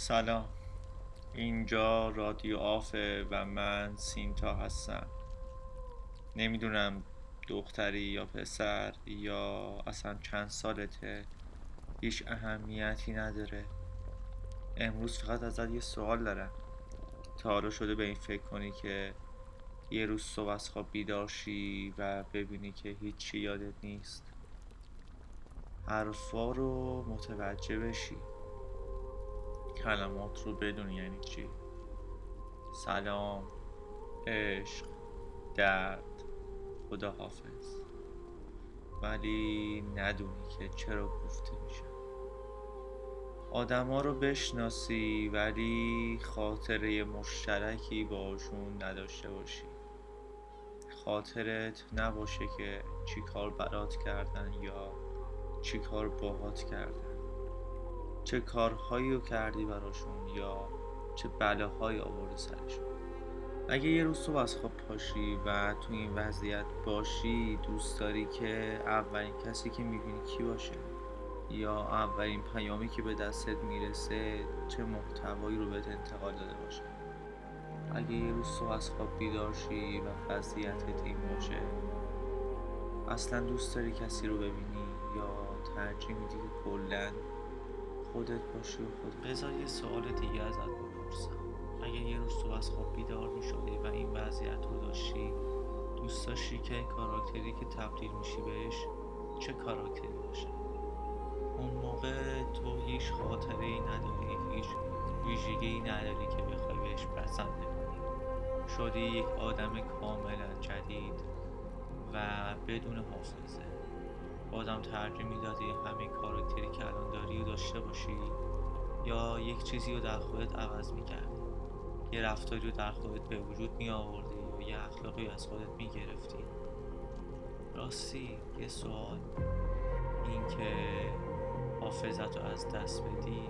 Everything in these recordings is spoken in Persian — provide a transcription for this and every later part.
سلام. اینجا رادیو آفه و من سینتا هستم. نمی‌دونم دختری یا پسر یا اصلا چند سالته. هیچ اهمیتی نداره. امروز فقط ازت یه سوال دارم. تا حالا شده به این فکر کنی که یه روز صبح از خواب بیدار و ببینی که هیچی یادت نیست. حرفا رو متوجه بشی. کلمات رو بدونی یعنی چی؟ سلام عشق درد خدا حافظ ولی ندونی که چرا گفته میشه. آدما رو بشناسی ولی خاطره مشترکی باشون نداشته باشی. خاطرت نباشه که چی کار برات کردن یا چی کار باهات کردن. چه کارهایی رو کردی براشون یا چه بلاهایی آورده سرشون؟ اگه یه روز صبح از خواب پاشی و تو این وضعیت باشی دوست داری که اولین کسی که می‌بینی کی باشه؟ یا اولین پیامی که به دستت می‌رسه چه محتوایی رو بهت انتقال داده باشه؟ اگه یه روز صبح از خواب بیدار و وضعیتت این باشه اصلا دوست داری کسی رو ببینی یا ترجیح میدی که کلا خودت باشی و خود بذار یه سوال دیگه ازت بپرسم. اگه یه روز صبح از خواب بیدار می‌شدی و این وضعیت رو داشتی دوست داشتی که کاراکتری که تبدیل میشی بهش چه کاراکتری باشه؟ اون موقع تو هیچ خاطره ای نداری هیچ ویژگی نداری که بخوای بهش بسنده کنی شدی یک آدم کاملا جدید و بدون حافظه. بازم ترجیح می‌دادی؟ همین کاراکتری که الان داری رو داشته باشی؟ یا یک چیزی رو در خودت عوض می‌کردی؟ یه رفتاری رو در خودت به وجود می آوردی یا یه اخلاقی از خودت می گرفتی راستی یه سوال. این که حافظت رو از دست بدی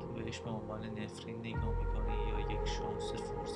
که بهش به عنوان نفرین نگاه می‌کنی یا یک شانس فرصت